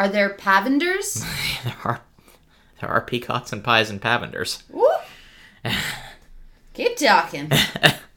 Are there pavenders? there are there are peacocks and pies and pavenders. Woo! Keep talking.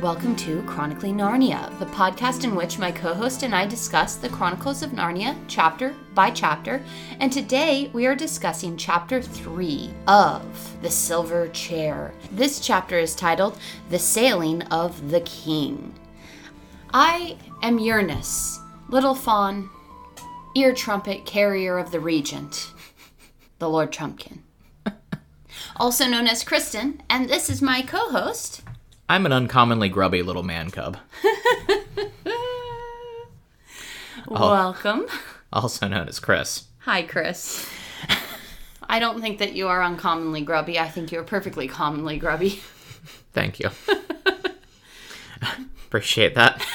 welcome to Chronically Narnia, the podcast in which my co host and I discuss the Chronicles of Narnia chapter by chapter. And today we are discussing chapter 3 of The Silver Chair. This chapter is titled The Sailing of the King. I am Ernest, little faun, ear trumpet carrier of the regent, the Lord Trumpkin. also known as Kristen, and this is my co host. I'm an uncommonly grubby little man cub, Welcome. also known as Chris. Hi, Chris. I don't think that you are uncommonly grubby. I think you're perfectly commonly grubby. Thank you. Appreciate that.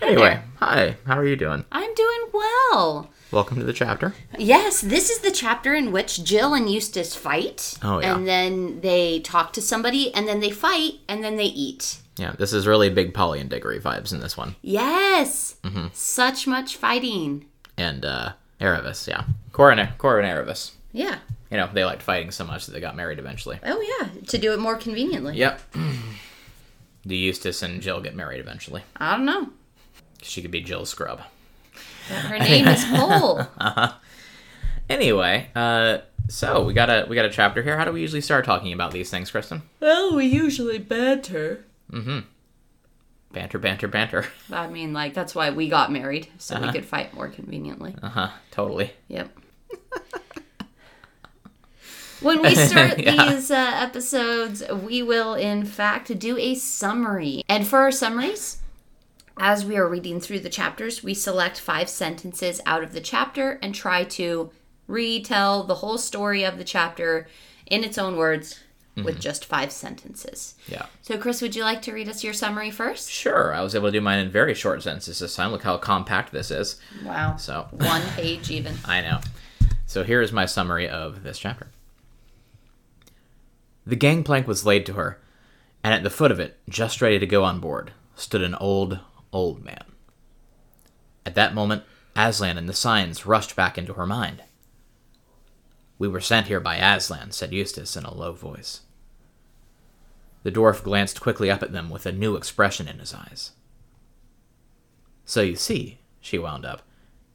Anyway, hi. How are you doing? I'm doing well. Welcome to the chapter. Yes, this is the chapter in which Jill and Eustace fight. Oh, yeah. And then they talk to somebody, and then they fight, and then they eat. Yeah, this is really big Polly and Digory vibes in this one. Yes! Mm-hmm. Such much fighting. And uh Aravis, yeah. Cora and, Cora Aravis. Yeah. You know, they liked fighting so much that they got married eventually. Oh, yeah. To do it more conveniently. Yep. Do Eustace and Jill get married eventually? I don't know. She could be Jill's Scrubb. Her name is Pole. Anyway, uh so we got a we got a chapter here. How do we usually start talking about these things, Kristen? well, we usually banter. Mm-hmm. Banter, banter, banter. I mean, like, that's why we got married, so Uh-huh. we could fight more conveniently. Uh huh. Totally. Yep. when we start Yeah. these uh, episodes, we will, in fact, do a summary. And for our summaries, as we are reading through the chapters, we select five sentences out of the chapter and try to retell the whole story of the chapter in its own words with mm-hmm. just five sentences. Yeah. So, Chris, would you like to read us your summary first? Sure. I was able to do mine in very short sentences this time. Look how compact this is. Wow. So One page, even. I know. So here is my summary of this chapter. The gangplank was laid to her, and at the foot of it, just ready to go on board, stood an old, old man. At that moment, Aslan and the signs rushed back into her mind. We were sent here by Aslan, said Eustace in a low voice. The dwarf glanced quickly up at them with a new expression in his eyes. So you see, she wound up,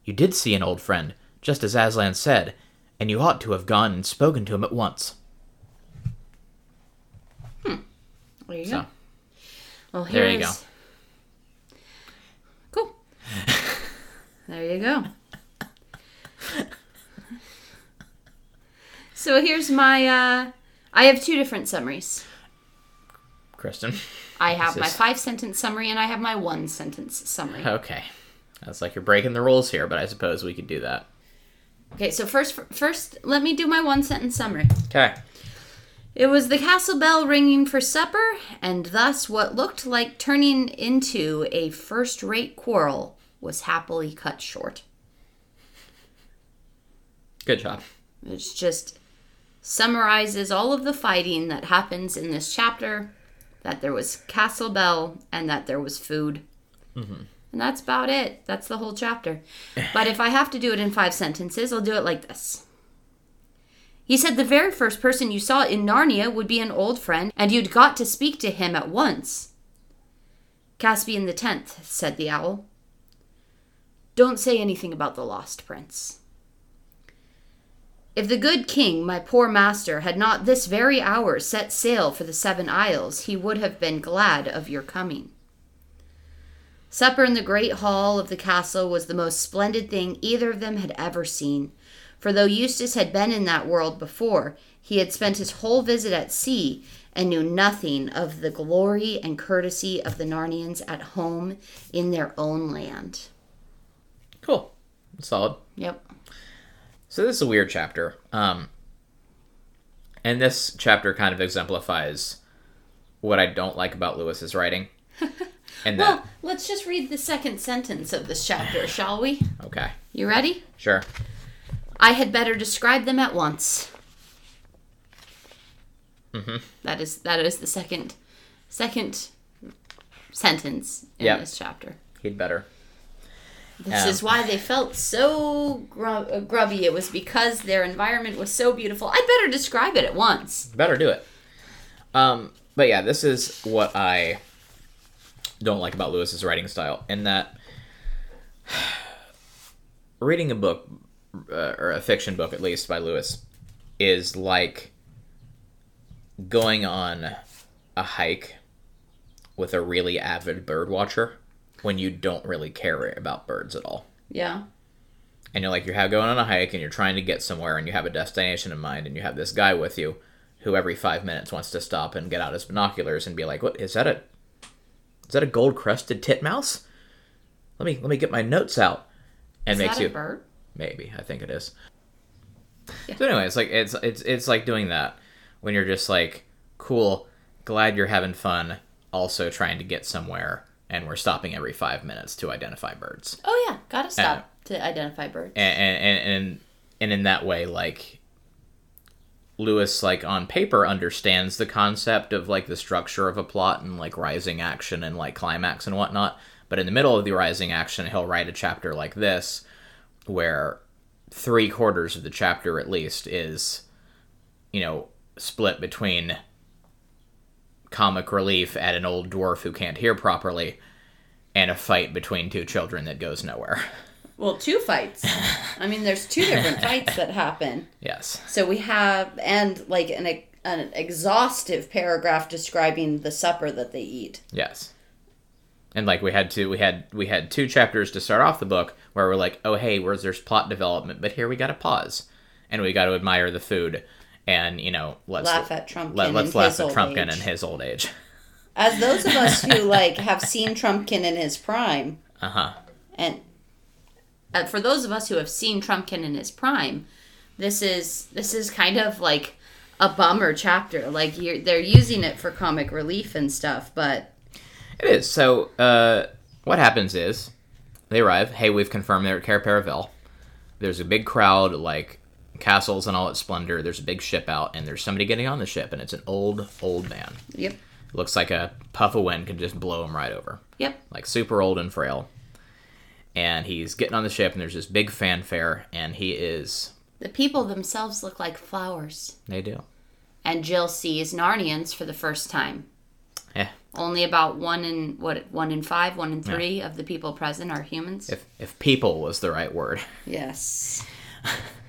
you did see an old friend, just as Aslan said, and you ought to have gone and spoken to him at once. Hmm. There you So, go. Well, There you here's- Cool. There you go. so here's my. uh I have two different summaries. Kristen. I have my five sentence summary and I have my one sentence summary. Okay. That's like you're breaking the rules here, but I suppose we could do that. Okay, so first, first, let me do my one sentence summary. Okay. It was the castle bell ringing for supper, and thus what looked like turning into a first rate quarrel was happily cut short. Good job. It's just summarizes all of the fighting that happens in this chapter that there was Castle Bell and that there was food. Mm-hmm. And that's about it. That's the whole chapter. But if I have to do it in five sentences, I'll do it like this. He said the very first person you saw in Narnia would be an old friend, and you'd got to speak to him at once. Caspian the Tenth, said the owl. Don't say anything about the lost prince. If the good king, my poor master, had not this very hour set sail for the Seven Isles, he would have been glad of your coming. Supper in the great hall of the castle was the most splendid thing either of them had ever seen, for though Eustace had been in that world before, he had spent his whole visit at sea and knew nothing of the glory and courtesy of the Narnians at home in their own land. Cool. Solid. Yep. So this is a weird chapter. Um, and this chapter kind of exemplifies what I don't like about Lewis's writing. And that Well, Let's just read the second sentence of this chapter, shall we? Okay. You ready? Sure. I had better describe them at once. Mm-hmm. That is that is the second second sentence in Yep. this chapter. He'd better. This Um, is why they felt so grub- uh, grubby. It was because their environment was so beautiful. I'd better describe it at once. Better do it. Um, but yeah, this is what I don't like about Lewis's writing style, in that reading a book uh, or a fiction book, at least by Lewis, is like going on a hike with a really avid bird watcher when you don't really care about birds at all Yeah. and you're like you're going on a hike and you're trying to get somewhere and you have a destination in mind and you have this guy with you who every five minutes wants to stop and get out his binoculars and be like what is that a is that a gold crested titmouse let me let me get my notes out and Is makes that you a bird? maybe i think it is Yeah. so anyway it's like it's it's it's like doing that when you're just like cool glad you're having fun also trying to get somewhere and we're stopping every five minutes to identify birds. Oh yeah, gotta stop to identify birds. and and and and in that way like Lewis like on paper understands the concept of like the structure of a plot and like rising action and like climax and whatnot. But in the middle of the rising action he'll write a chapter like this where three quarters of the chapter at least is you know split between comic relief at an old dwarf who can't hear properly and a fight between two children that goes nowhere Well, two fights. I mean, there's two different fights that happen. yes So we have and like an an exhaustive paragraph describing the supper that they eat. Yes. And like we had to we had we had two chapters to start off the book where we're like, oh hey, where's there's plot development, but here we gotta pause. And we gotta admire the food and, you know, let's Laugh at Trumpkin let, in us laugh his at old Trumpkin age. in his old age. As those of us who like have seen Trumpkin in his prime, Uh-huh. and uh, for those of us who have seen Trumpkin in his prime, this is this is kind of like a bummer chapter. Like you're, they're using it for comic relief and stuff, but It is. So uh what happens is they arrive, hey, we've confirmed they're at Paravel. There's a big crowd, like castles and all its splendor. There's a big ship out, and there's somebody getting on the ship, and it's an old, old man. yep, Looks like a puff of wind could just blow him right over. yep. like super old and frail. And he's getting on the ship, and there's this big fanfare, and he is. The people themselves look like flowers. They do. And Jill sees Narnians for the first time. Eh. Only about one in what one in five, one in three of the people present are humans. If if people was the right word. Yes.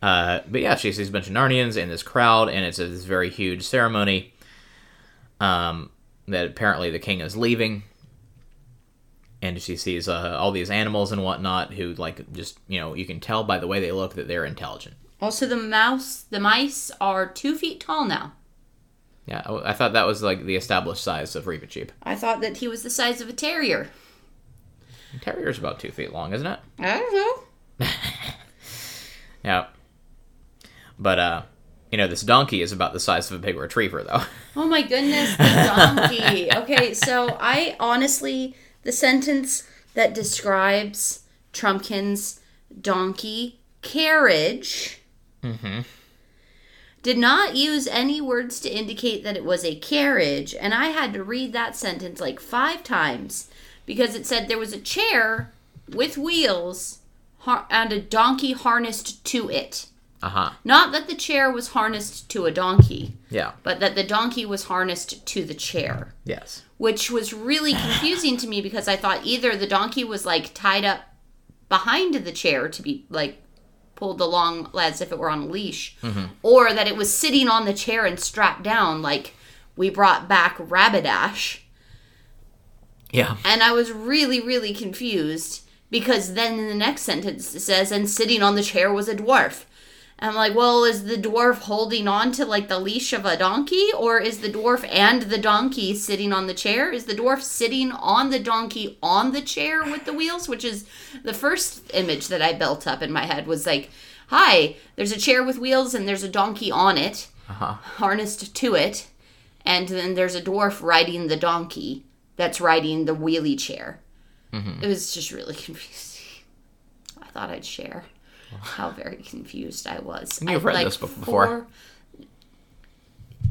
Uh, but yeah, she sees a bunch of Narnians in this crowd, and it's a, this very huge ceremony. Um, that apparently the king is leaving, and she sees uh, all these animals and whatnot who like just you know you can tell by the way they look that they're intelligent. Also, the mouse, the mice are two feet tall now. Yeah, I, I thought that was like the established size of Reepicheep. I thought that he was the size of a terrier. Terrier's about two feet long, isn't it? I don't know. Yeah. But uh you know, this donkey is about the size of a big retriever though. Oh my goodness, the donkey. okay, so I honestly, the sentence that describes Trumpkin's donkey carriage did not use any words to indicate that it was a carriage, and I had to read that sentence like five times because it said there was a chair with wheels and a donkey harnessed to it. Uh-huh. Not that the chair was harnessed to a donkey Yeah. but that the donkey was harnessed to the chair, Yes. which was really confusing to me because I thought either the donkey was like tied up behind the chair to be like pulled along as if it were on a leash, or that it was sitting on the chair and strapped down like we brought back Rabadash. Yeah. And I was really, really confused because then in the next sentence it says, and sitting on the chair was a dwarf. And I'm like, well, is the dwarf holding on to like the leash of a donkey? Or is the dwarf and the donkey sitting on the chair? Is the dwarf sitting on the donkey on the chair with the wheels? Which is the first image that I built up in my head was like, hi, there's a chair with wheels and there's a donkey on it, Uh-huh. harnessed to it. And then there's a dwarf riding the donkey that's riding the wheelie chair. Mm-hmm. It was just really confusing. I thought I'd share how very confused I was. You've I, read this bef- before. four-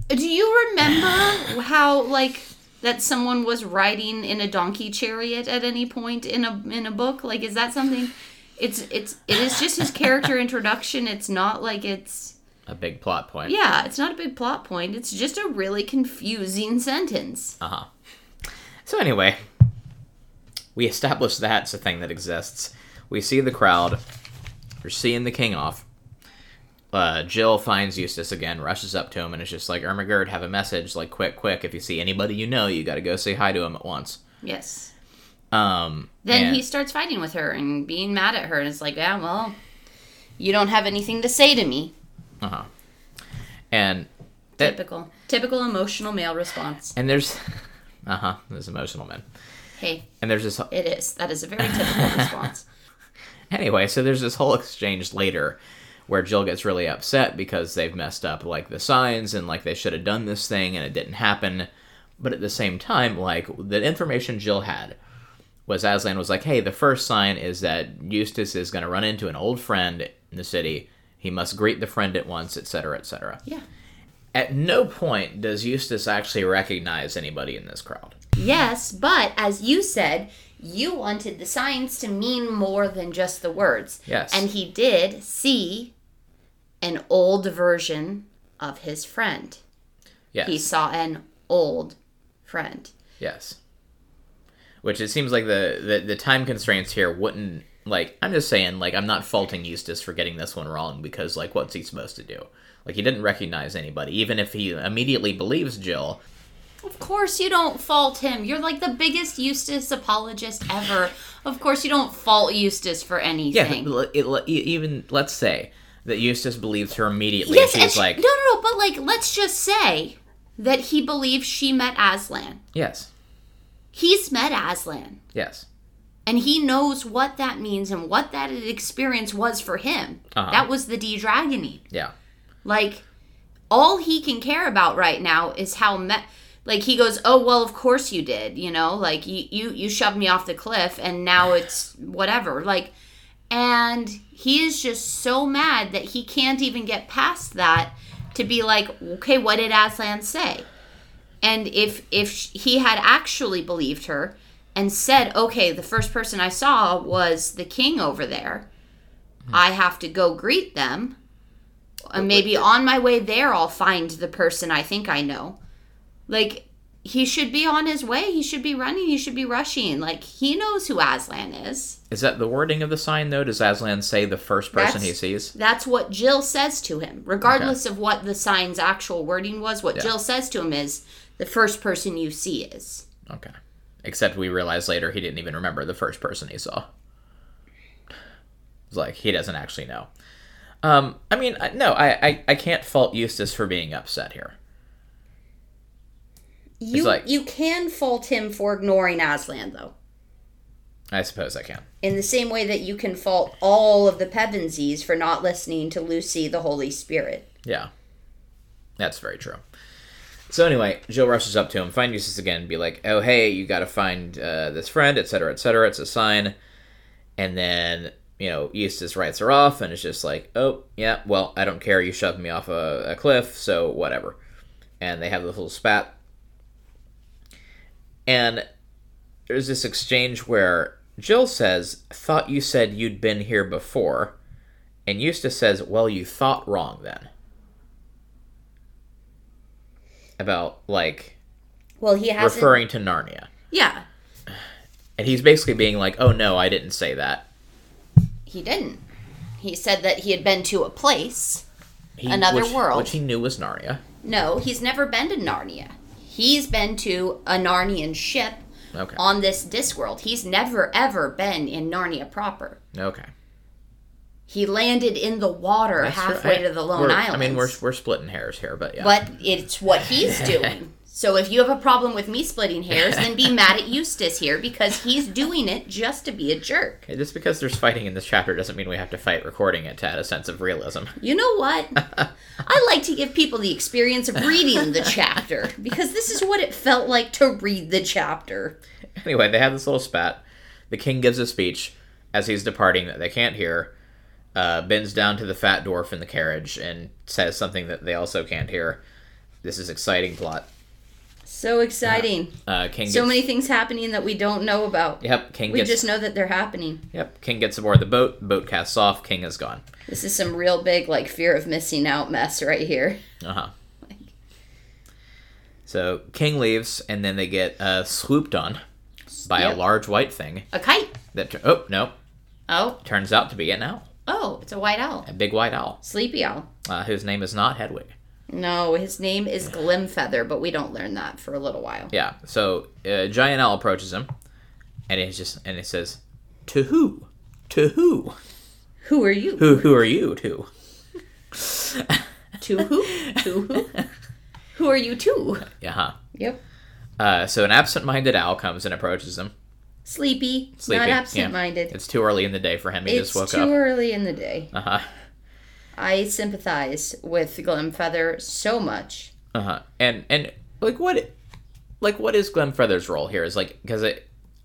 Do you remember how like that someone was riding in a donkey chariot at any point in a in a book? Like, is that something? It's it's it is just his character introduction. It's not like it's A big plot point. yeah, it's not a big plot point. It's just a really confusing sentence. Uh huh. So anyway, we establish that's a thing that exists. We see the crowd. We're seeing the king off. Uh, Jill finds Eustace again, rushes up to him, and is just like, Ermagerd, have a message. Like, quick, quick. If you see anybody you know, you got to go say hi to him at once. Yes. Um, Then and- he starts fighting with her and being mad at her, and it's like, yeah, well, you don't have anything to say to me. Uh-huh. And that, Typical, typical emotional male response. and there's, uh huh, there's emotional men. Hey, And there's this it is. That is a very typical response. Anyway, so there's this whole exchange later where Jill gets really upset because they've messed up like the signs and like they should have done this thing and it didn't happen. But at the same time, like the information Jill had was Aslan was like, "Hey, the first sign is that Eustace is going to run into an old friend in the city. He must greet the friend at once, etc., etc." Yeah. At no point does Eustace actually recognize anybody in this crowd. Yes, but as you said, you wanted the signs to mean more than just the words. Yes. And he did see an old version of his friend. Yes. He saw an old friend. Yes. Which it seems like the, the the time constraints here wouldn't like I'm just saying like I'm not faulting Eustace for getting this one wrong because like what's he supposed to do? Like he didn't recognize anybody even if he immediately believes Jill. Of course, you don't fault him. You're like the biggest Eustace apologist ever. Of course, you don't fault Eustace for anything. but it, it, even let's say that Eustace believes her immediately yes, she's she- like no, no, no. But like, let's just say that he believes she met Aslan. yes. He's met Aslan. Yes. and he knows what that means and what that experience was for him. Uh-huh. That was the D Dragoning. Yeah. Like, all he can care about right now is how me- like he goes, oh well, of course you did, you know, like you you you shoved me off the cliff and now it's whatever, like, and he is just so mad that he can't even get past that to be like, okay, what did Aslan say? And if if he had actually believed her and said, "Okay, the first person I saw was the king over there. I have to go greet them. And maybe on my way there I'll find the person I think I know." Like he should be on his way. He should be running. He should be rushing. Like he knows who Aslan is. Is that the wording of the sign though? Does Aslan say the first person That's- he sees? That's what Jill says to him. Regardless of what the sign's actual wording was, what Yeah. Jill says to him is the first person you see is. Okay. Except we realize later he didn't even remember the first person he saw. It's like he doesn't actually know. Um, I mean, no, I, I, I can't fault Eustace for being upset here. You like- you can fault him for ignoring Aslan though. I suppose I can. In the same way that you can fault all of the Pevensies for not listening to Lucy the Holy Spirit. Yeah, that's very true. So anyway, Jill rushes up to him, find Eustace again, and be like, "Oh hey, you got to find uh, this friend, etc., etc." It's a sign, and then you know Eustace writes her off, and it's just like, "Oh yeah, well I don't care. You shoved me off a, a cliff, so whatever." And they have this little spat, and there's this exchange where Jill says, "Thought you said you'd been here before," and Eustace says, "Well, you thought wrong then." About like Well, he hasn't. referring to Narnia. Yeah, And he's basically being like, "Oh no, I didn't say that." he didn't. He said that he had been to a place. He, Another which, world. which he knew was Narnia. No, he's never been to Narnia. He's been to a Narnian ship Okay. on this Discworld. He's never ever been in Narnia proper. Okay. He landed in the water That's halfway I- to the Lone Islands. I mean, we're we're splitting hairs here, but yeah. but it's what he's doing. So if you have a problem with me splitting hairs, then be mad at Eustace here because he's doing it just to be a jerk. Okay, Just because there's fighting in this chapter doesn't mean we have to fight recording it to add a sense of realism. You know what? I like to give people the experience of reading the chapter because this is what it felt like to read the chapter. Anyway, they have this little spat. The king gives a speech as he's departing that they can't hear. Uh, bends down to the fat dwarf in the carriage and says something that they also can't hear. This is exciting plot. So exciting. Uh, king So gets, many things happening that we don't know about. Yep, king We gets. just know that they're happening. Yep, king gets aboard the boat. Boat casts off. King is gone. This is some real big, like, fear of missing out mess right here. Uh huh. So king leaves, and then they get uh, swooped on by Yep. a large white thing A kite. that. oh no! Oh, Turns out to be an owl, oh, it's a white owl. a big white owl, Sleepy owl. uh, whose name is not Hedwig. No, his name is Glimfeather, but we don't learn that for a little while. Yeah. So uh, giant owl approaches him, and it's just and it says, "To who? To who? Who are you? Who? Who are you? To?" To who? To who? Who are you to? Yeah. Huh. Yep. Uh, so an absent-minded owl comes and approaches him. Sleepy, Sleepy, not absent-minded. It's too early in the day for him. He It's just woke up. too early in the day. Uh huh. I sympathize with Glimfeather so much. Uh huh. And and like what, like what is Glimfeather's role here? Is like because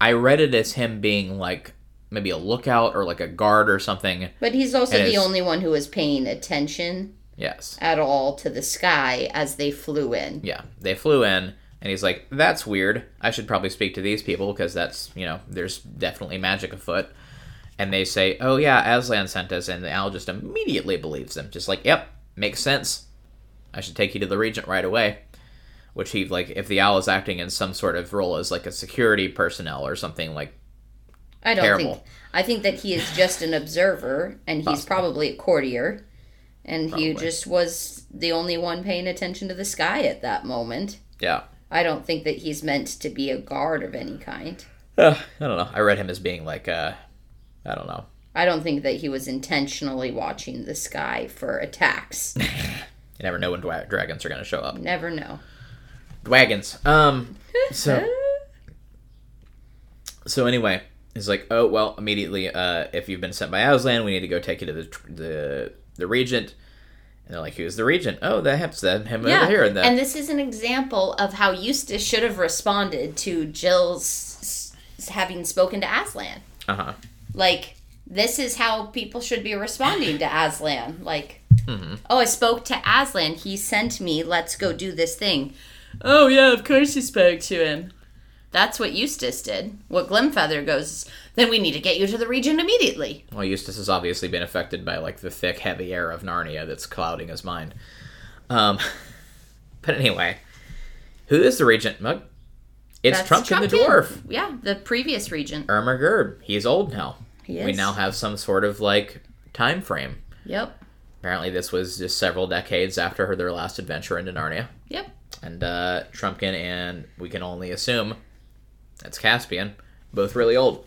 I read it as him being like maybe a lookout or like a guard or something. But he's also the only one who was paying attention Yes. at all to the sky as they flew in. Yeah. They flew in. And he's like, "That's weird. I should probably speak to these people because that's you know, there's definitely magic afoot." And they say, "Oh yeah, Aslan sent us," and the owl just immediately believes them, just like, "Yep, makes sense. I should take you to the regent right away." Which he like, if the owl is acting in some sort of role as like a security personnel or something like I don't Terrible. think. I think that he is just an observer, and he's Possible. probably a courtier, and he just was the only one paying attention to the sky at that moment. Yeah. I don't think that he's meant to be a guard of any kind. Uh, I don't know. I read him as being like, uh, I don't know. I don't think that he was intentionally watching the sky for attacks. You never know when dwa- dragons are going to show up. Never know. Dragons. Um. So so anyway, he's like, oh well. Immediately, uh, if you've been sent by Aslan, we need to go take you to the the the regent. And they're like, who's the regent? Oh, that have sent him yeah, over here. And, the, and this is an example of how Eustace should have responded to Jill's having spoken to Aslan. uh huh. Like, this is how people should be responding to Aslan. Like, Mm-hmm. oh, I spoke to Aslan. He sent me. Let's go do this thing. Oh, yeah, of course you spoke to him. That's what Eustace did. What Glimfeather goes, then we need to get you to the region immediately. Well, Eustace has obviously been affected by like the thick, heavy air of Narnia that's clouding his mind. Um, but anyway, who is the regent? Mug? It's That's Trumpkin the dwarf. Yeah, the previous regent. Ermagerd. He's old now. We now have some sort of like time frame. Yep. Apparently, this was just several decades after her, their last adventure into Narnia. Yep. And uh, Trumpkin and we can only assume that's Caspian, both really old.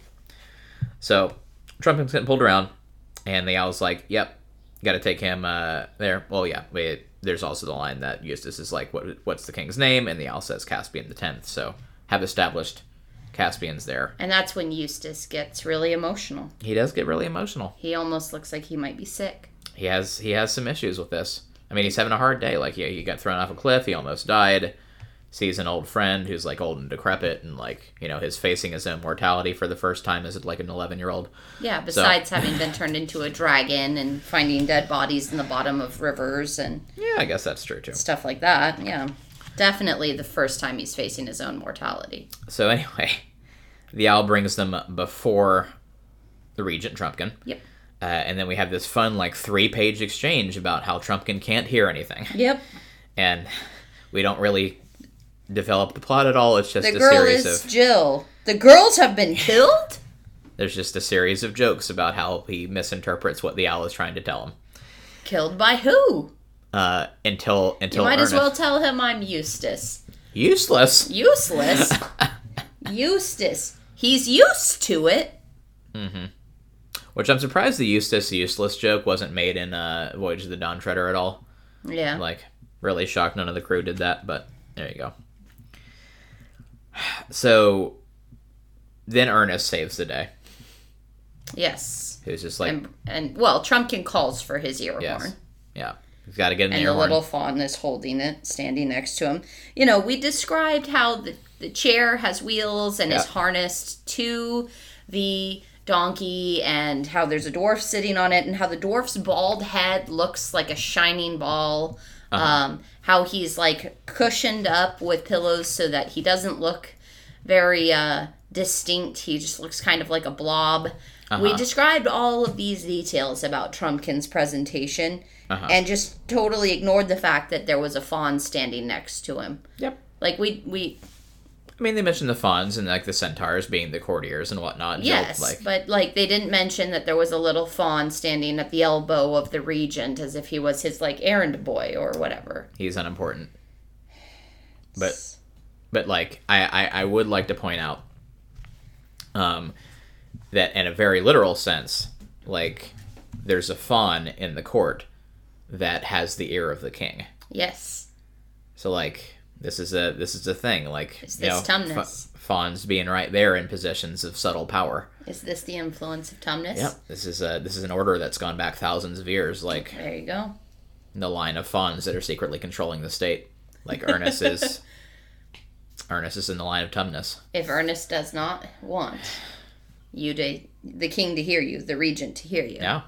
So Trumpkin's getting pulled around, and the owl's like, "Yep, got to take him uh, there." Well, yeah. Wait, there's also the line that Eustace is like, "What? What's the king's name?" And the owl says Caspian the tenth. So have established Caspian's there. And that's when Eustace gets really emotional. He does get really emotional. He almost looks like he might be sick. he has he has some issues with this. I mean, he's having a hard day. Like, he, he got thrown off a cliff. He almost died. Sees an old friend who's like old and decrepit, and like you know, his facing his own mortality for the first time as like an eleven year old. Yeah, besides having been turned into a dragon and finding dead bodies in the bottom of rivers and Yeah, I guess that's true too. stuff like that. Yeah. Definitely the first time he's facing his own mortality. So anyway, the owl brings them before the regent Trumpkin. Yep. Uh, and then we have this fun like three page exchange about how Trumpkin can't hear anything, Yep. and we don't really develop the plot at all. It's just The a girl series is of Jill. The girls have been killed? there's just a series of jokes about how he misinterprets what the owl is trying to tell him. Killed by who? Uh, until You until might as well tell him I'm Eustace. useless. Useless? Eustace. He's used to it. Mm-hmm. Which I'm surprised the Eustace useless joke wasn't made in uh, Voyage of the Dawn Treader at all. Yeah. Like, really shocked none of the crew did that, but there you go. So then Ernest saves the day. Yes. Who's just like, And, and well, Trumpkin calls for his ear yes, horn. yeah, he's got to get an And the horn. little faun is holding it, standing next to him. You know, we described how the, the chair has wheels and is harnessed to the donkey, and how there's a dwarf sitting on it, and how the dwarf's bald head looks like a shining ball. Uh-huh. Um, how he's like cushioned up with pillows so that he doesn't look very uh, distinct. He just looks kind of like a blob. We Uh-huh. described all of these details about Trumpkin's presentation Uh-huh. and just totally ignored the fact that there was a faun standing next to him. Yep. Like we we I mean, they mentioned the fauns and like the centaurs being the courtiers and whatnot. Yes, like but like they didn't mention that there was a little faun standing at the elbow of the regent as if he was his like errand boy or whatever. he's unimportant. But but like I, I I would like to point out um that in a very literal sense, like there's a faun in the court that has the ear of the king. yes, So like this is a this is a thing like Is you know this Tumnus? fa- fauns being right there in positions of subtle power. is this the influence of Tumnus? Yep. This is a this is an order that's gone back thousands of years like There you go. the line of fauns that are secretly controlling the state. Like Ernest is Ernest is in the line of Tumnus. If Ernest does not want you to the king to hear you, the regent to hear you. Yeah.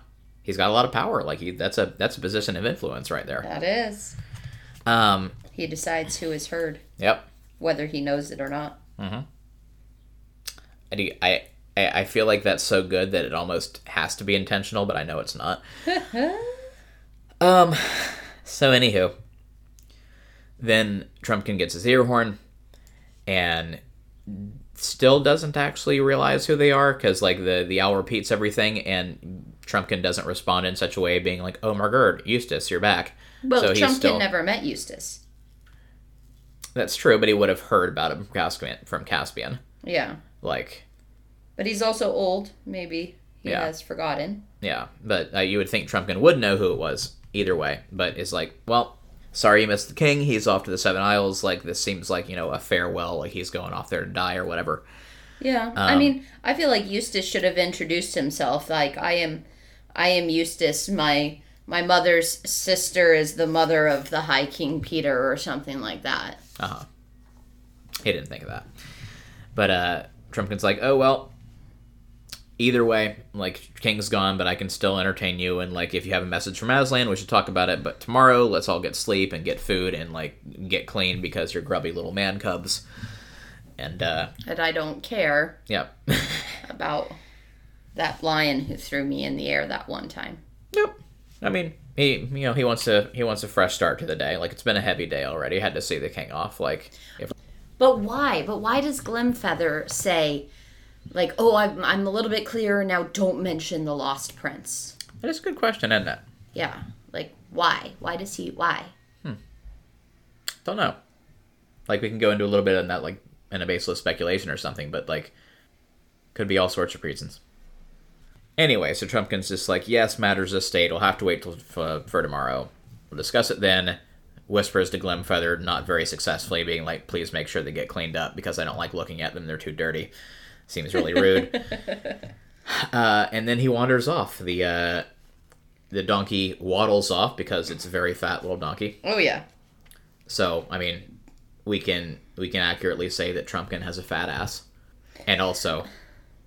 He's got a lot of power. Like he that's a that's a position of influence right there. That is. Um He decides who is heard, yep. whether he knows it or not. I do, I I I feel like that's so good that it almost has to be intentional, but I know it's not. um so anywho, then Trumpkin gets his ear horn and still doesn't actually realize who they are because like the the owl repeats everything and Trumpkin doesn't respond in such a way being like oh Margaret Eustace you're back Well, so Trumpkin still never met Eustace. that's true but he would have heard about him from Caspian from Caspian Yeah. like But he's also old. Maybe he Yeah. has forgotten. yeah but uh, you would think Trumpkin would know who it was either way but it's like well sorry you missed the king he's off to the Seven Isles like this seems like you know a farewell like he's going off there to die or whatever Yeah. I Um, mean, I feel like Eustace should have introduced himself. Like, I am, I am Eustace. My my mother's sister is the mother of the High King Peter, or something like that. Uh-huh. He didn't think of that. But uh Trumpkin's like, oh well. Either way, like King's gone, but I can still entertain you and like if you have a message from Aslan, we should talk about it. But tomorrow, let's all get sleep and get food and like get clean because you're grubby little man cubs. And uh And I don't care yeah. about that lion who threw me in the air that one time. nope. I mean, he you know, he wants to he wants a fresh start to the day. Like it's been a heavy day already. Had to see the king off. Like if But why? But why does Glimfeather say, like, oh, I'm, I'm a little bit clearer now, don't mention the Lost Prince? that is a good question, isn't it? Yeah. Like, why? Why does he, why? Hmm. Don't know. Like we can go into a little bit on that, like in a baseless speculation or something, but like could be all sorts of reasons. Anyway, so Trumpkin's just like, yes, matters of state. We'll have to wait till for, for tomorrow. We'll discuss it then. Whispers to Glimfeather, not very successfully, being like, please make sure they get cleaned up because I don't like looking at them. They're too dirty. Seems really rude. uh, and then he wanders off. The uh, the donkey waddles off because it's a very fat little donkey. Oh, yeah. So, I mean, we can we can accurately say that Trumpkin has a fat ass, and also,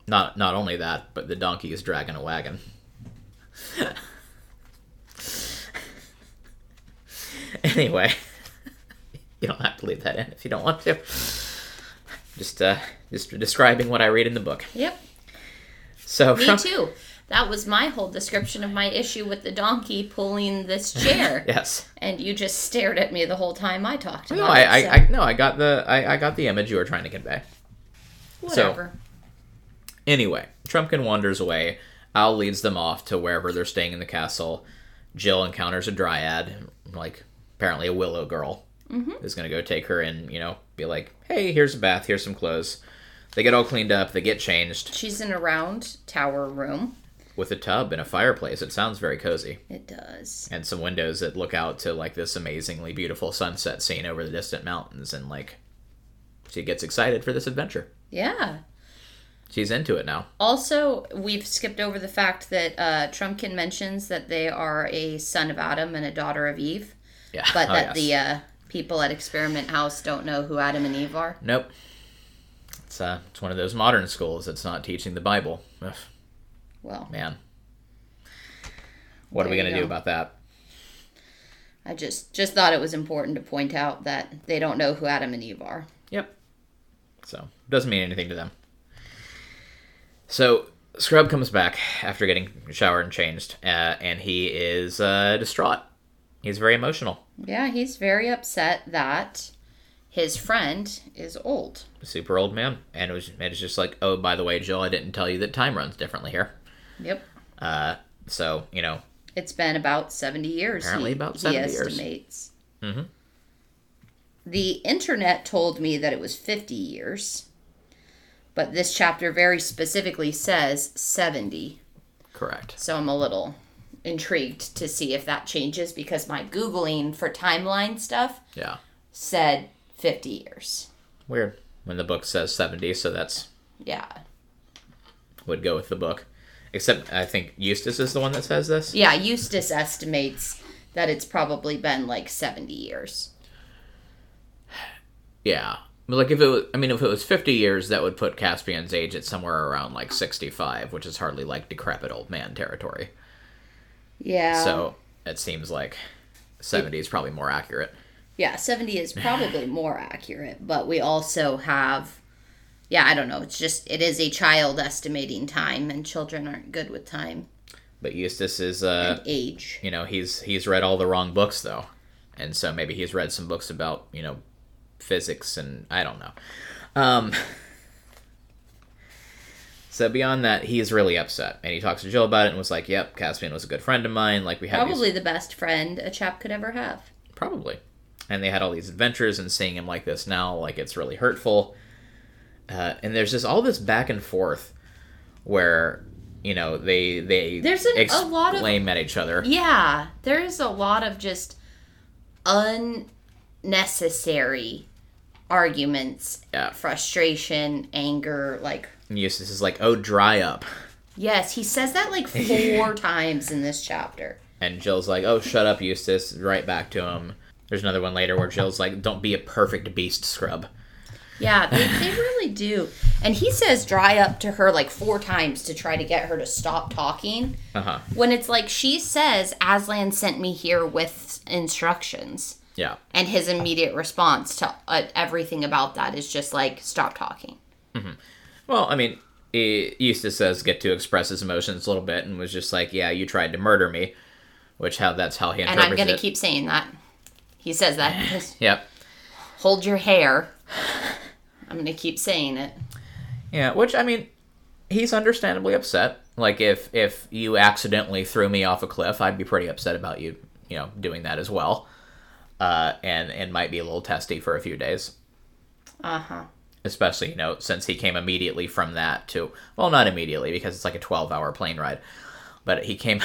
not not only that, but the donkey is dragging a wagon. anyway, you don't have to leave that in if you don't want to. Just uh, just describing what I read in the book. Yep. So Me Trump- too. That was my whole description of my issue with the donkey pulling this chair. Yes. And you just stared at me the whole time I talked about No, I, it. I, I no, I got the I, I got the image you were trying to convey. so whatever. Anyway, Trumpkin wanders away. Al leads them off to wherever they're staying in the castle. Jill encounters a dryad, like apparently a willow girl, mm-hmm. is going to go take her and you know be like, "Hey, here's a bath. Here's some clothes." They get all cleaned up. They get changed She's in a round tower room. with a tub and a fireplace. It sounds very cozy, It does. and some windows that look out to like this amazingly beautiful sunset scene over the distant mountains. And like, she gets excited for this adventure. Yeah. She's into it now. Also, we've skipped over the fact that uh, Trumpkin mentions that they are a son of Adam and a daughter of Eve, Yeah. but Oh, that yes. the uh, people at Experiment House don't know who Adam and Eve are. Nope. It's uh, it's one of those modern schools that's not teaching the Bible. Ugh, Well, man. What are we gonna do about that? I just just thought it was important to point out that they don't know who Adam and Eve are. Yep. So doesn't mean anything to them. So Scrubb comes back after getting showered and changed, uh, and he is uh, distraught. He's very emotional. Yeah, he's very upset that his friend is old. super old man, and it was it was just like, oh, by the way, Jill, I didn't tell you that time runs differently here. Yep. Uh, so you know, It's been about 70 years. Apparently he, about he 70 years. estimates. Mhm. The internet told me that it was 50 years, but this chapter very specifically says 70. correct. So I'm a little intrigued to see if that changes because my Googling for timeline stuff Yeah, said 50 years. weird. When the book says seventy, so that's Yeah. would go with the book. Except I think Eustace is the one that says this. Yeah, Eustace estimates that it's probably been like 70 years. Yeah. But like if it was, I mean, if it was fifty years, that would put Caspian's age at somewhere around like sixty-five, which is hardly like decrepit old man territory. Yeah. So it seems like seventy is probably more accurate. Yeah, 70 is probably more accurate, but we also have yeah, I don't know. It's just it is a child estimating time and children aren't good with time But Eustace is, uh, and age. you know, he's he's read all the wrong books though, and so maybe he's read some books about you know physics and I don't know. Um, so beyond that, he is really upset, and he talks to Jill about it and was like, "Yep, Caspian was a good friend of mine. Like we had these Probably the best friend a chap could ever have. Probably. And they had all these adventures, and seeing him like this now, like it's really hurtful. Uh, and there's just all this back and forth where, you know, they they There's an- a lot of- blame at each other. Yeah, there's a lot of just unnecessary arguments, Yeah. frustration, anger, like And Eustace is like, "Oh, dry up," Yes, he says that like four times in this chapter. and Jill's like, "Oh, shut up, Eustace." Right back to him. There's another one later where Jill's like, "Don't be a perfect beast, Scrubb." Yeah, they, they really do. And he says dry up to her like four times to try to get her to stop talking. Uh huh. When it's like she says, Aslan sent me here with instructions. Yeah. And his immediate response to uh, everything about that is just like, stop talking. Well, I mean, Eustace says get to express his emotions a little bit, and was just like, "Yeah, you tried to murder me," which how that's how he And I'm going to keep saying that. He says that. Yep. Hold your hair. I'm going to keep saying it. Yeah, which I mean, he's understandably upset. Like if if you accidentally threw me off a cliff, I'd be pretty upset about you, you know, doing that as well. Uh, and and might be a little testy for a few days, Uh huh. especially you know since he came immediately from that to well, not immediately because it's like a twelve-hour plane ride, but he came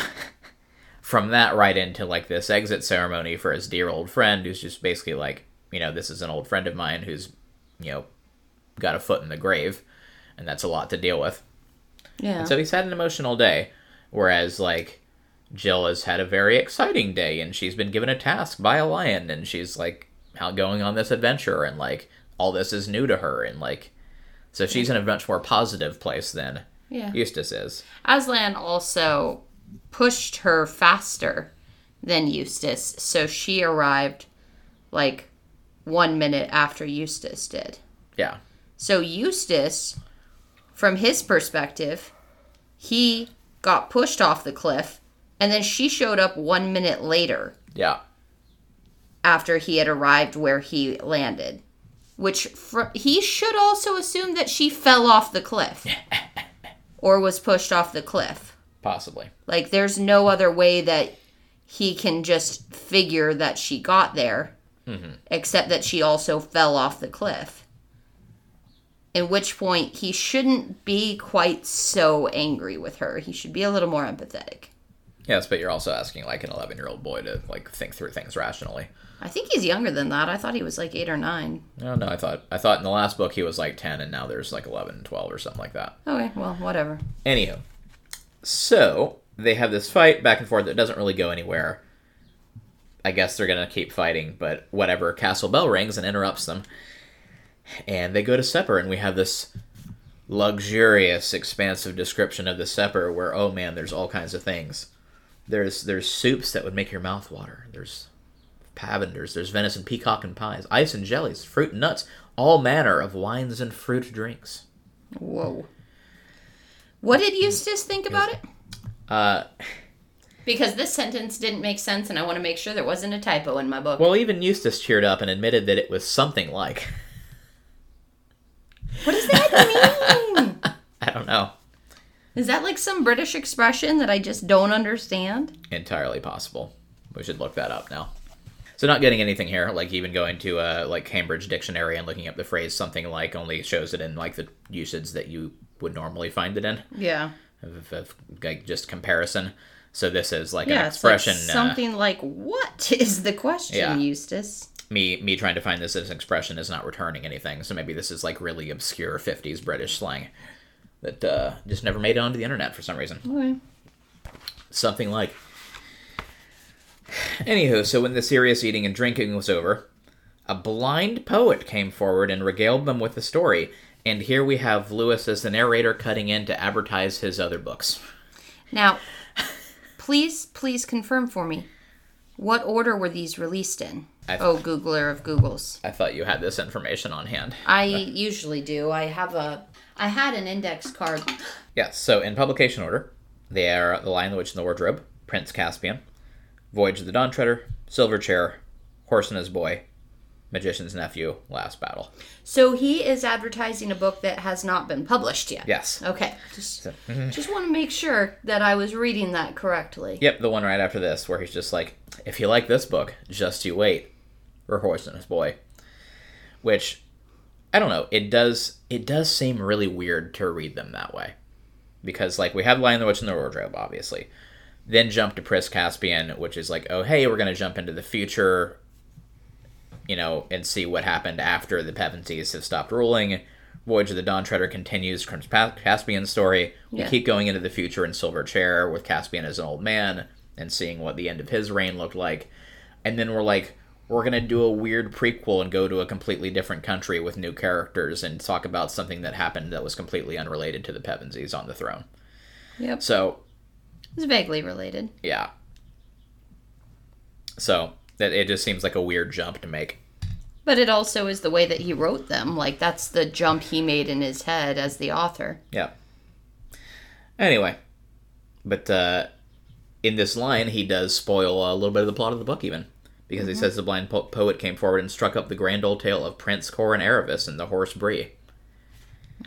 from that right into like this exit ceremony for his dear old friend, who's just basically like, you know, this is an old friend of mine who's, you know, got a foot in the grave, and that's a lot to deal with. Yeah. So he's had an emotional day, whereas like Jill has had a very exciting day, and she's been given a task by a lion, and she's like out going on this adventure, and like all this is new to her, and like so she's in a much more positive place than yeah. Eustace is. Aslan also pushed her faster than Eustace, so she arrived like one minute after Eustace did. Yeah, So Eustace, from his perspective, he got pushed off the cliff, and then she showed up one minute later yeah, after he had arrived where he landed. Which fr- he should also assume that she fell off the cliff or was pushed off the cliff. possibly. Like, there's no other way that he can just figure that she got there, mm-hmm. except that she also fell off the cliff. At which point, he shouldn't be quite so angry with her. He should be a little more empathetic. Yes, but you're also asking like an 11 year old boy to like think through things rationally. I think he's younger than that. I thought he was like eight or nine. No, no, I thought I thought in the last book he was like ten, and now there's like 11, 12 or something like that. Okay, well, whatever. Anywho, so they have this fight back and forth that doesn't really go anywhere. I guess they're gonna keep fighting, but whatever. Castle bell rings and interrupts them, and they go to supper, and we have this luxurious, expansive description of the supper where oh man, there's all kinds of things. There's there's soups that would make your mouth water. There's pavenders. There's venison, peacock, and pies, ice and jellies, fruit and nuts, all manner of wines and fruit drinks. Whoa. What did Eustace think about it? Uh, Because this sentence didn't make sense, and I want to make sure there wasn't a typo in my book. well, even Eustace cheered up and admitted that it was something like. what does that mean? I don't know. Is that like some British expression that I just don't understand? Entirely possible. We should look that up now. So not getting anything here, like even going to uh, like Cambridge Dictionary and looking up the phrase something like only shows it in like the usage that you would normally find it in, Yeah. of, of like just comparison. So this is like Yeah, an it's like expression. uh, something like what is the question, Yeah. Eustace? me me trying to find this as an expression is not returning anything. So maybe this is like really obscure '50s British slang that uh, just never made it onto the internet for some reason. Okay. Something like. Anywho, so when the serious eating and drinking was over, a blind poet came forward and regaled them with the story. And here we have Lewis as the narrator cutting in to advertise his other books. Now, please, please confirm for me. What order were these released in? I- oh, Googler of Googles. I thought you had this information on hand. I usually do. I have a. I had an index card. Yes, so in publication order, they are The Lion, the Witch, and the Wardrobe, Prince Caspian, Voyage of the Dawn Treader, Silver Chair, Horse and His Boy, Magician's Nephew, Last Battle. So he is advertising a book that has not been published yet. Yes. Okay. Just, mm-hmm. just want to make sure that I was reading that correctly. Yep, the one right after this, where he's just like, if you like this book, just you wait. Or Horse and His Boy. Which, I don't know, it does it does seem really weird to read them that way. Because, like, we have Lion, the Witch, and the Wardrobe, obviously. Then jump to Prince Caspian, which is like, oh, hey, we're going to jump into the future, you know, and see what happened after the Pevensies have stopped ruling. Voyage of the Dawn Treader continues Pa- Caspian's story. We Yeah. keep going into the future in Silver Chair with Caspian as an old man and seeing what the end of his reign looked like. And then we're like, we're going to do a weird prequel and go to a completely different country with new characters and talk about something that happened that was completely unrelated to the Pevensies on the throne. Yep. So, It's vaguely related. yeah. So, that it just seems like a weird jump to make. But it also is the way that he wrote them. Like, that's the jump he made in his head as the author. Yeah. Anyway, but uh, in this line, he does spoil a little bit of the plot of the book, even because he says the blind po- poet came forward and struck up the grand old tale of Prince Corin Aravis and the horse Bree.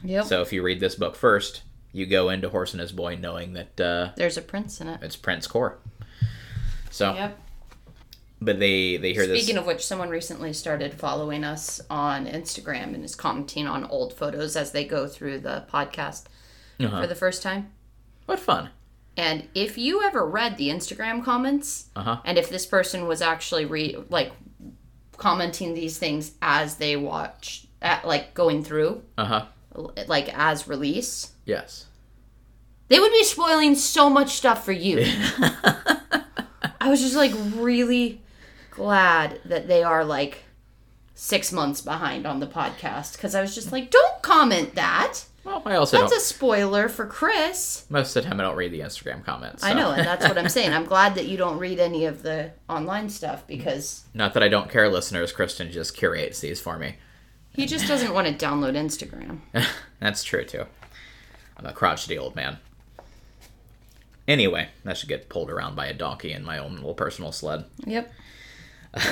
Yep. So if you read this book first, you go into Horse and His Boy knowing that uh, There's a prince in it. it's Prince Cor. So, Yep. but they they hear Speaking this. Speaking of which, someone recently started following us on Instagram and is commenting on old photos as they go through the podcast Uh-huh. for the first time. What fun! And if you ever read the Instagram comments, Uh huh. and if this person was actually re like commenting these things as they watch, at, like going through, Uh huh. like as release, Yes. they would be spoiling so much stuff for you. I was just like really glad that they are like six months behind on the podcast because I was just like, don't comment that. Well, I also That's don't. a spoiler for Chris. Most of the time, I don't read the Instagram comments. I know, and that's what I'm saying. I'm glad that you don't read any of the online stuff because Not that I don't care, listeners. Kristen just curates these for me. he just doesn't want to download Instagram. That's true too. I'm a crotchety old man. Anyway, I should get pulled around by a donkey in my own little personal sled. Yep.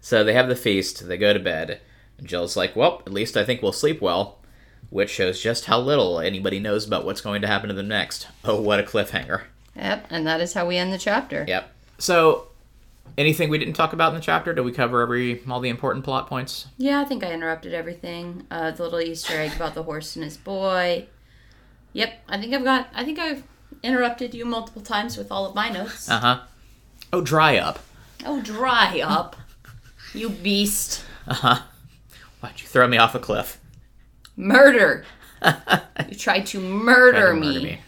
So they have the feast, they go to bed, Jill's like, Well, at least I think we'll sleep well. Which shows just how little anybody knows about what's going to happen to them next. Oh, what a cliffhanger. Yep. And that is how we end the chapter. Yep. So, anything we didn't talk about in the chapter? Did we cover every all the important plot points? Yeah, I think I interrupted everything. Uh, the little Easter egg about the horse and his boy. Yep, I think I've got. I think I've interrupted you multiple times with all of my notes. Uh huh. Oh, dry up. Oh, dry up. You beast. Uh huh. Why'd you throw me off a cliff? Murder. you tried to murder, Tried to me. murder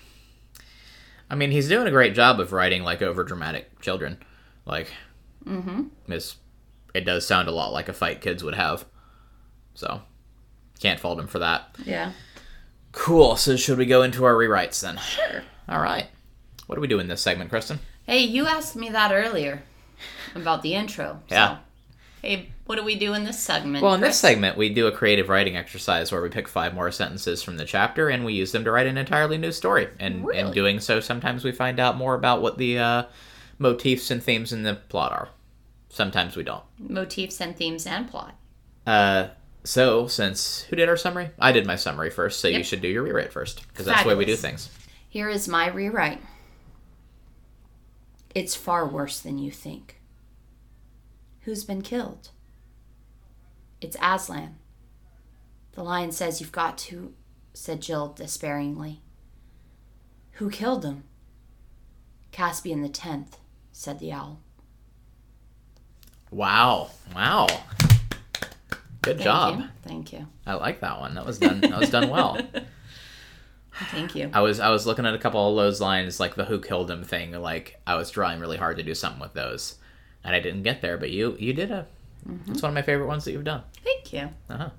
I mean, he's doing a great job of writing like over dramatic children. Like, mm-hmm. it's, it does sound a lot like a fight kids would have. So, can't fault him for that. Yeah. Cool. So, should we go into our rewrites then? Sure. All right. What do we do in this segment, Kristen? Hey, you asked me that earlier about the intro. so- Yeah. Hey, what do we do in this segment? Well, in this segment, we do a creative writing exercise where we pick five more sentences from the chapter and we use them to write an entirely new story. And in doing so, sometimes we find out more about what the uh, motifs and themes in the plot are. Sometimes we don't. motifs and themes and plot. Uh, so, since who did our summary? I did my summary first, so you should do your rewrite first because that's the way we do things. Here is my rewrite. It's far worse than you think. Who's been killed? It's Aslan. The lion says you've got to, said Jill despairingly. Who killed him? Caspian the Tenth, said the owl. Wow! Wow! Good Thank job. you. Thank you. I like that one. That was done. That was done well. Thank you. I was I was looking at a couple of those lines, like the "Who killed him" thing. Like I was trying really hard to do something with those, and I didn't get there. But you you did a. Mm-hmm. It's one of my favorite ones that you've done. Thank you. Uh huh.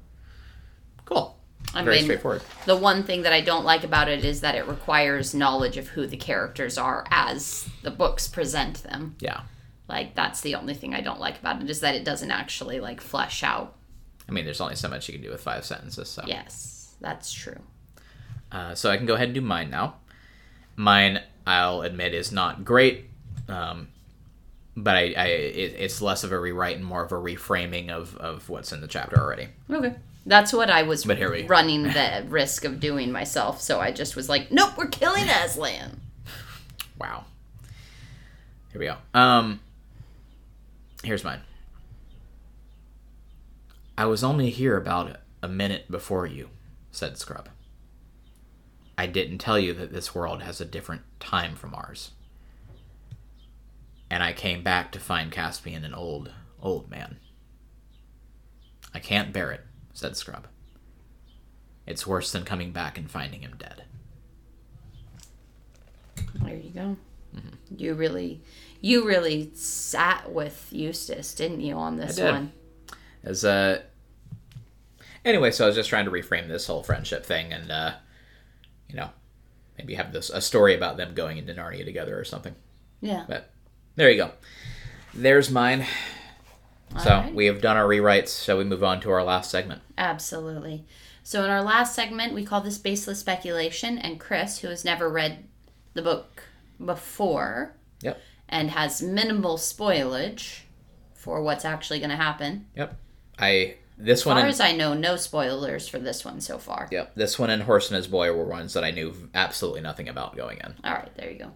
Cool. I Very mean, straightforward. the one thing that I don't like about it is that it requires knowledge of who the characters are as the books present them. Yeah. Like that's the only thing I don't like about it is that it doesn't actually like flesh out. I mean, there's only so much you can do with five sentences. So. Yes, that's true. Uh, so I can go ahead and do mine now. Mine, I'll admit, is not great, um, but I, I it, it's less of a rewrite and more of a reframing of, of what's in the chapter already. Okay. That's what I was But here we- running the risk of doing myself. So I just was like, nope, we're killing Aslan. Wow. Here we go. Um, here's mine. I was only here about a minute before you, said Scrubb. I didn't tell you that this world has a different time from ours. And I came back to find Caspian an old, old man. I can't bear it, said Scrubb. It's worse than coming back and finding him dead. There you go. Mm-hmm. You really, you really sat with Eustace, didn't you, on this I did. one? As uh anyway, so I was just trying to reframe this whole friendship thing and uh you know, maybe have this a story about them going into Narnia together or something. Yeah. But there you go. There's mine. So Alright. we have done our rewrites, shall we move on to our last segment? Absolutely. So, in our last segment, we call this baseless speculation, and Chris, who has never read the book before Yep. and has minimal spoilage for what's actually going to happen. Yep. I this As one far and, as I know, no spoilers for this one so far. Yep. This one and Horse and His Boy were ones that I knew absolutely nothing about going in. All right, there you go.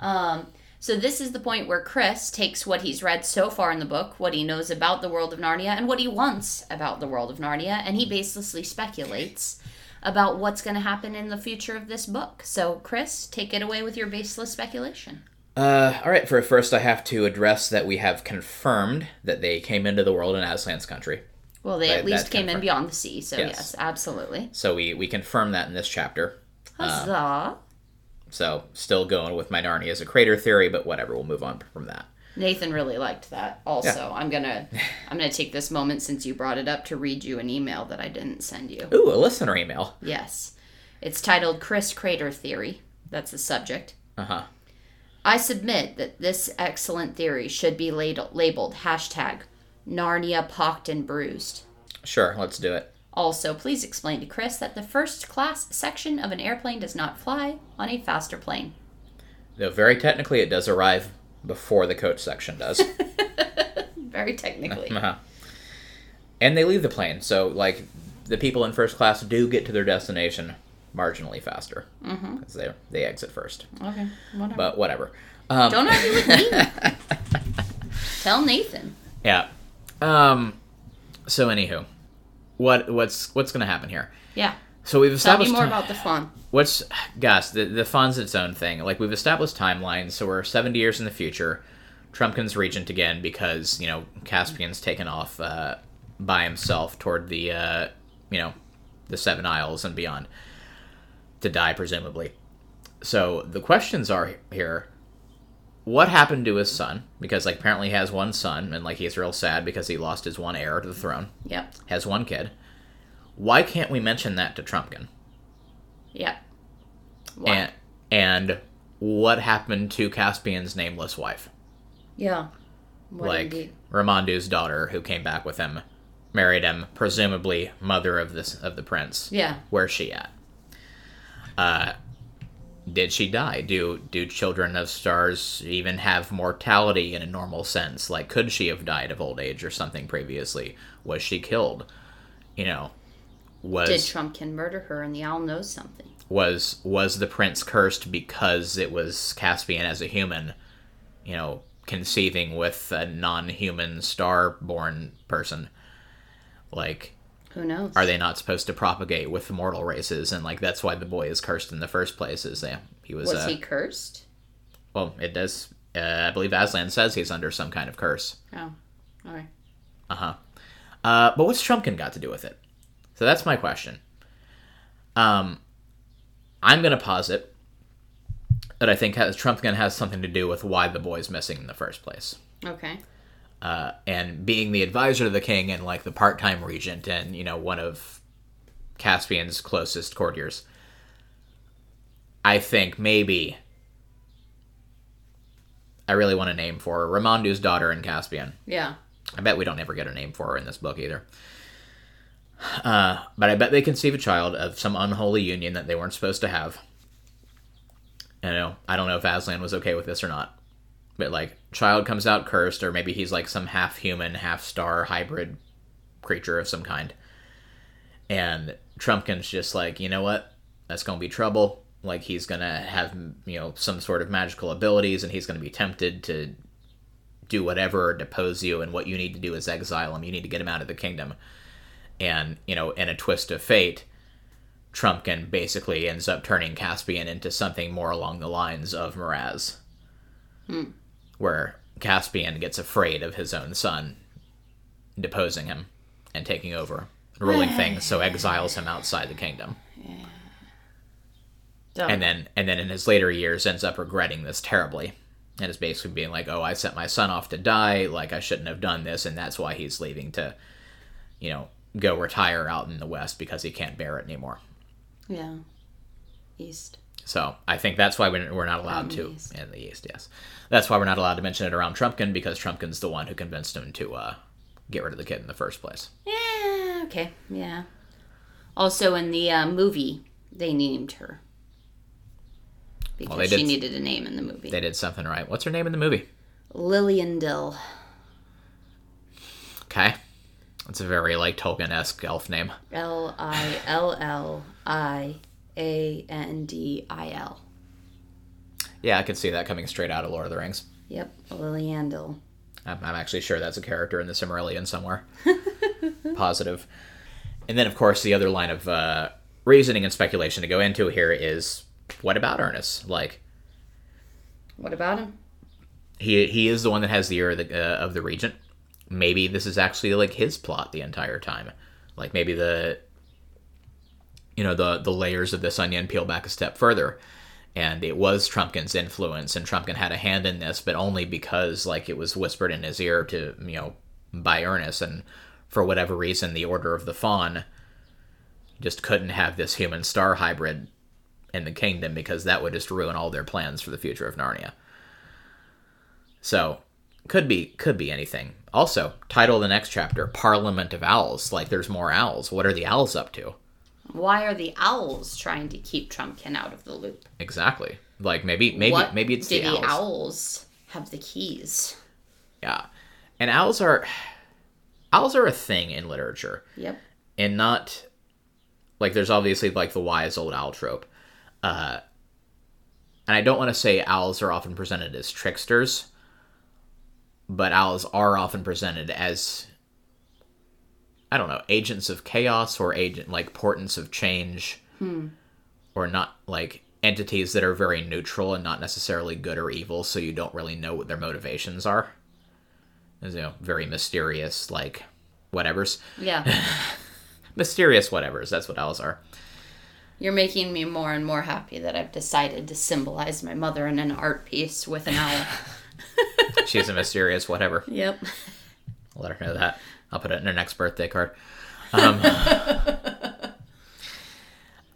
Um, so this is the point where Chris takes what he's read so far in the book, what he knows about the world of Narnia, and what he wants about the world of Narnia, and he baselessly speculates about what's going to happen in the future of this book. So, Chris, take it away with your baseless speculation. Uh, all right. For first, I have to address that we have confirmed that they came into the world in Aslan's country. Well, they That- at least came in beyond the sea, so Yes. yes, absolutely. So we we confirm that in this chapter. Huzzah! So still going with my Narnia as a crater theory, but whatever. We'll move on from that. Nathan really liked that. Also, I'm gonna I'm gonna take this moment since you brought it up to read you an email that I didn't send you. Ooh, a listener email. Yes. It's titled Chris Crater Theory. That's the subject. Uh huh. I submit that this excellent theory should be lad- labeled hashtag Narnia Pocked and Bruised. Sure, let's do it. Also, please explain to Chris that the first class section of an airplane does not fly on a faster plane. Though very technically, it does arrive before the coach section does. Very technically. uh-huh. And they leave the plane, so like the people in first class do get to their destination marginally faster because mm-hmm. they they exit first. okay, whatever. But whatever. Um, Don't argue with me. Tell Nathan. Yeah. Um. So anywho, what what's what's gonna happen here? Yeah. So we've Tell me established more about the faun. what's gosh the the faun's its own thing. Like we've established timelines, so we're seventy years in the future. Trumpkin's regent again because you know Caspian's taken off uh, by himself toward the uh, you know the Seven Isles and beyond to die presumably. So the questions are here: What happened to his son? Because like apparently he has one son and like he's real sad because he lost his one heir to the throne. Yep. Has one kid. Why can't we mention that to Trumpkin? Yep. Why? And and what happened to Caspian's nameless wife? yeah. What like indeed? Ramandu's daughter who came back with him, married him, presumably mother of this of the prince. Yeah. Where's she at? Uh did she die? Do do children of stars even have mortality in a normal sense? Like could she have died of old age or something previously? Was she killed? You know, was Did Trumpkin murder her and the owl knows something? was was the prince cursed because it was Caspian as a human, you know, conceiving with a non-human star-born person. Like, Who knows? are they not supposed to propagate with mortal races? And like that's why the boy is cursed in the first place. Is that he was? Was uh, he cursed? Well, it does. Uh, I believe Aslan says he's under some kind of curse. Oh. Okay. Uh-huh. Uh But what's Trumpkin got to do with it? So that's my question. Um, I'm gonna posit that I think has, Trumpkin has something to do with why the boy's missing in the first place. Okay. Uh, and being the advisor to the king and like the part-time regent and you know one of Caspian's closest courtiers, I think maybe I really want a name for her. Ramandu's daughter in Caspian. Yeah. I bet we don't ever get a name for her in this book either. Uh, but I bet they conceive a child of some unholy union that they weren't supposed to have. I know. I don't know if Aslan was okay with this or not. But like, child comes out cursed, or maybe he's like some half human, half star hybrid creature of some kind. And Trumpkin's just like, you know what? That's gonna be trouble. Like he's gonna have you know some sort of magical abilities, and he's gonna be tempted to do whatever or depose you and what you need to do is exile him you need to get him out of the kingdom and you know in a twist of fate trumpkin basically ends up turning caspian into something more along the lines of miraz hmm. Where caspian gets afraid of his own son deposing him and taking over ruling things so exiles him outside the kingdom Dumb. and then and then in his later years ends up regretting this terribly and is basically being like oh i sent my son off to die like i shouldn't have done this and that's why he's leaving to you know go retire out in the west because he can't bear it anymore yeah. East. So i think that's why we're not allowed to in the east yes that's why we're not allowed to mention it around trumpkin because trumpkin's the one who convinced him to uh, get rid of the kid in the first place Yeah. Okay. Yeah. Also, in the uh, movie, they named her because they she did- needed a name in the movie. they did something right what's her name in the movie Liliandil. okay it's a very like tolkien-esque elf name L I L L I A N D I L. yeah i could see that coming straight out of lord of the rings Yep, Liliandil. I'm, I'm actually sure that's a character in the Silmarillion somewhere. Positive. And then, of course, the other line of uh, reasoning and speculation to go into here is what about Ernest? Like, What about him? he he is the one that has the ear of the, uh, of the regent. Maybe this is actually like his plot the entire time. Like maybe the you know the the layers of this onion peel back a step further, and it was Trumpkin's influence, and Trumpkin had a hand in this, but only because like it was whispered in his ear to you know by Ernest, and for whatever reason, the Order of the Faun just couldn't have this human star hybrid in the kingdom because that would just ruin all their plans for the future of Narnia. So, could be could be anything. Also, title of the next chapter: Parliament of Owls. Like, there's more owls. What are the owls up to? Why are the owls trying to keep Trumpkin out of the loop? Exactly. Like maybe maybe what maybe it's do the owls. owls have the keys? Yeah, and owls are owls are a thing in literature, Yep. and not like there's obviously like the wise old owl trope. Uh, and I don't want to say owls are often presented as tricksters, but owls are often presented as I don't know, agents of chaos or agent like portents of change, hmm. or not like entities that are very neutral and not necessarily good or evil, so you don't really know what their motivations are. There's, you know, very mysterious, like whatevers. Yeah. Mysterious whatevers. That's what owls are. You're making me more and more happy that I've decided to symbolize my mother in an art piece with an owl. She's a mysterious whatever. yep. I'll let her know that. I'll put it in her next birthday card. Um,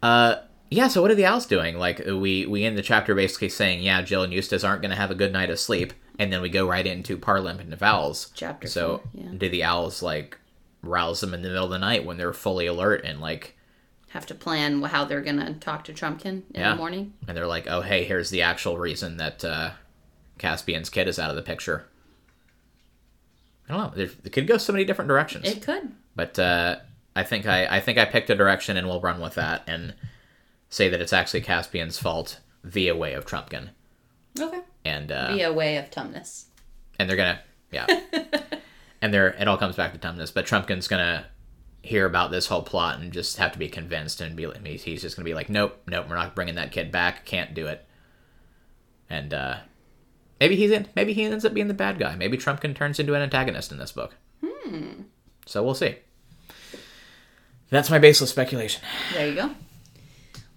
uh, yeah. So what are the owls doing? Like we we end the chapter basically saying, yeah, Jill and Eustace aren't going to have a good night of sleep, and then we go right into Parliament of Owls. Chapter So four, yeah. do the owls like rouse them in the middle of the night when they're fully alert and like Have to plan how they're going to talk to Trumpkin in Yeah. the morning. and they're like, oh hey, here's the actual reason that uh, Caspian's kid is out of the picture. I don't know. It could go so many different directions. It could. but uh, I think I, I think I picked a direction and we'll run with that and say that it's actually Caspian's fault via way of Trumpkin Okay. and uh, Be a way of Tumnus. and they're gonna yeah and they're it all comes back to Tumnus but Trumpkin's gonna hear about this whole plot and just have to be convinced and be like he's just gonna be like nope nope we're not bringing that kid back can't do it and uh, maybe he's in maybe he ends up being the bad guy maybe Trumpkin turns into an antagonist in this book hmm. so we'll see that's my baseless speculation There you go.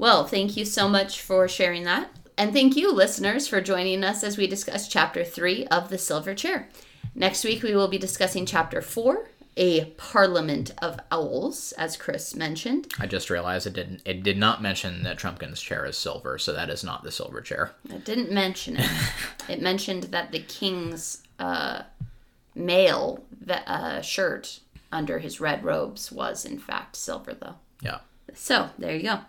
Well, thank you so much for sharing that. And thank you, listeners, for joining us as we discuss Chapter 3 of The Silver Chair. Next week, we will be discussing Chapter 4, A Parliament of Owls, as Chris mentioned. I just realized it didn't. It did not mention that Trumpkin's chair is silver, so that is not the silver chair. It didn't mention it. it mentioned that the king's uh, male uh, shirt under his red robes was, in fact, silver, though. Yeah. So there you go.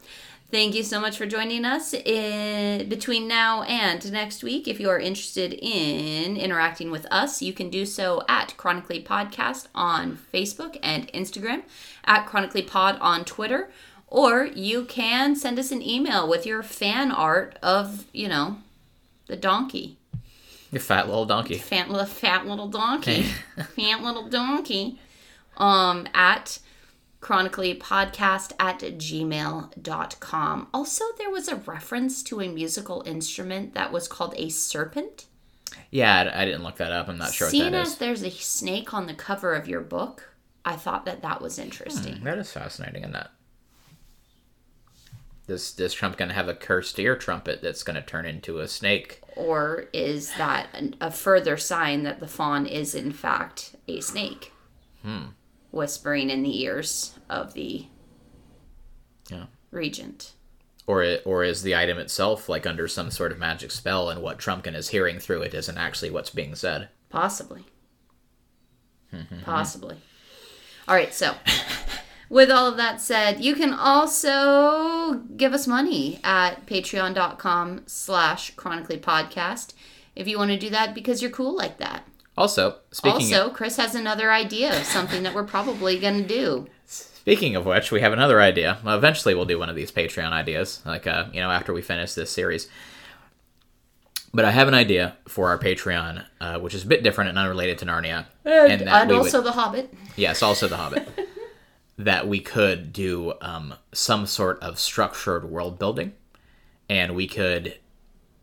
Thank you so much for joining us in between now and next week. If you are interested in interacting with us, you can do so at Chronically Podcast on Facebook and Instagram, at Chronically Pod on Twitter, or you can send us an email with your fan art of, you know, the donkey. You fat little donkey. Fat little fat little donkey. fat little donkey. Um at chronicallypodcast at gmail.com. Also, there was a reference to a musical instrument that was called a serpent. Yeah, I, I didn't look that up. I'm not sure Seeing what that as there's a snake on the cover of your book, I thought that that was Hmm. interesting. That is fascinating, isn't that? Does does Trumpkin have a cursed ear trumpet that's gonna turn into a snake? Or is that an, a further sign that the faun is, in fact, a snake? Hmm. Whispering in the ears of the Yeah. regent. Or it, or is the item itself like under some sort of magic spell, and what Trumpkin is hearing through it isn't actually what's being said? Possibly. Mm-hmm. Possibly. All right, so with all of that said, you can also give us money at patreon.com slash chronically podcast if you want to do that because you're cool like that. Also, speaking also, Chris has another idea of something that we're probably going to do. Speaking of which, we have another idea. Well, eventually, we'll do one of these Patreon ideas, like uh, you know, after we finish this series. But I have an idea for our Patreon, uh, which is a bit different and unrelated to Narnia, And, that we also would, The Hobbit. yes, also The Hobbit. that we could do um, some sort of structured world building, and we could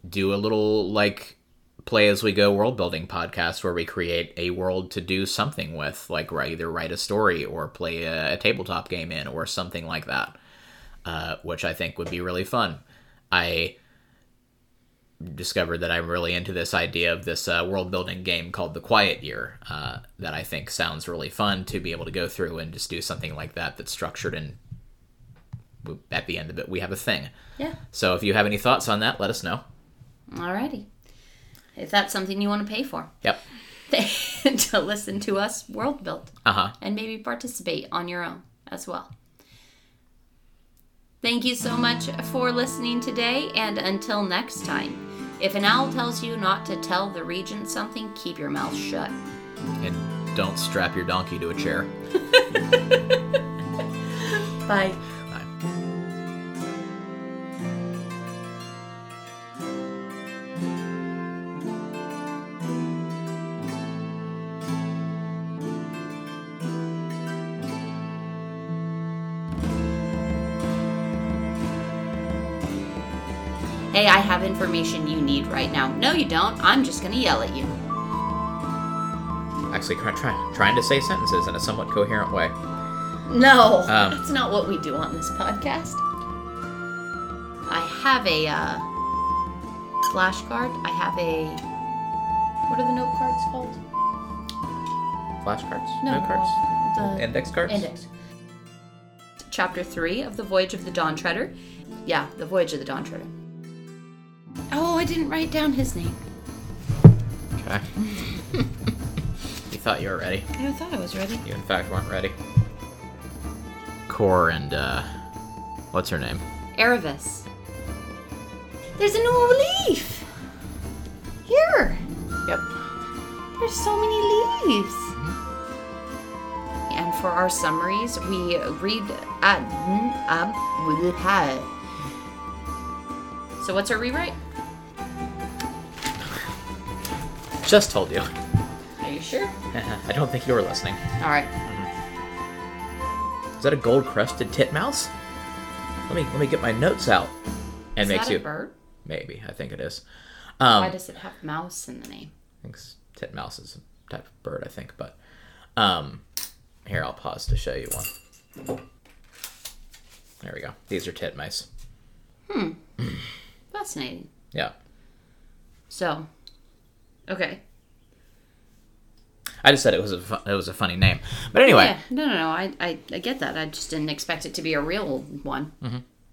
do a little like play as we go world building podcast where we create a world to do something with, like either write a story or play a, a tabletop game in or something like that, uh, which I think would be really fun. I discovered that I'm really into this idea of this uh, world building game called The Quiet Year uh, that I think sounds really fun to be able to go through and just do something like that that's structured and at the end of it we have a thing. Yeah. So if you have any thoughts on that, let us know. Alrighty. If that's something you want to pay for Yep. to listen to us world build. Uh huh. and maybe participate on your own as well. Thank you so much for listening today, and until next time, if an owl tells you not to tell the regent something, keep your mouth shut. And don't strap your donkey to a chair. Bye. Hey, I have information you need right now. No, you don't. I'm just gonna yell at you. Actually, try, try, trying to say sentences in a somewhat coherent way. No, Um, that's not what we do on this podcast. I have a uh, flashcard. I have a. What are the note cards called? Flashcards? No, Note cards? The Index cards? index. Chapter three of the Voyage of the Dawn Treader. Yeah, the Voyage of the Dawn Treader. Oh, I didn't write down his name. Okay. you thought you were ready. I thought I was ready. You, in fact, weren't ready. Cor and, uh. What's her name? Aravis. There's a new leaf. Here. Yep. There's so many leaves. And for our summaries, we read at um, So what's our rewrite? Just told you. Are you sure? I don't think you were listening. All right. Is that a gold crested titmouse? Let me let me get my notes out. And Is makes that you a bird? maybe I think it is. Um, Why does it have mouse in the name? I think titmouse is a type of bird, I think, but um, here I'll pause to show you one. There we go. These are titmice. Hmm. Fascinating. Yeah. So, okay. I just said it was a fu- it was a funny name, but anyway, Yeah. No, no, no. I, I, I get that. I just didn't expect it to be a real one. Mm-hmm.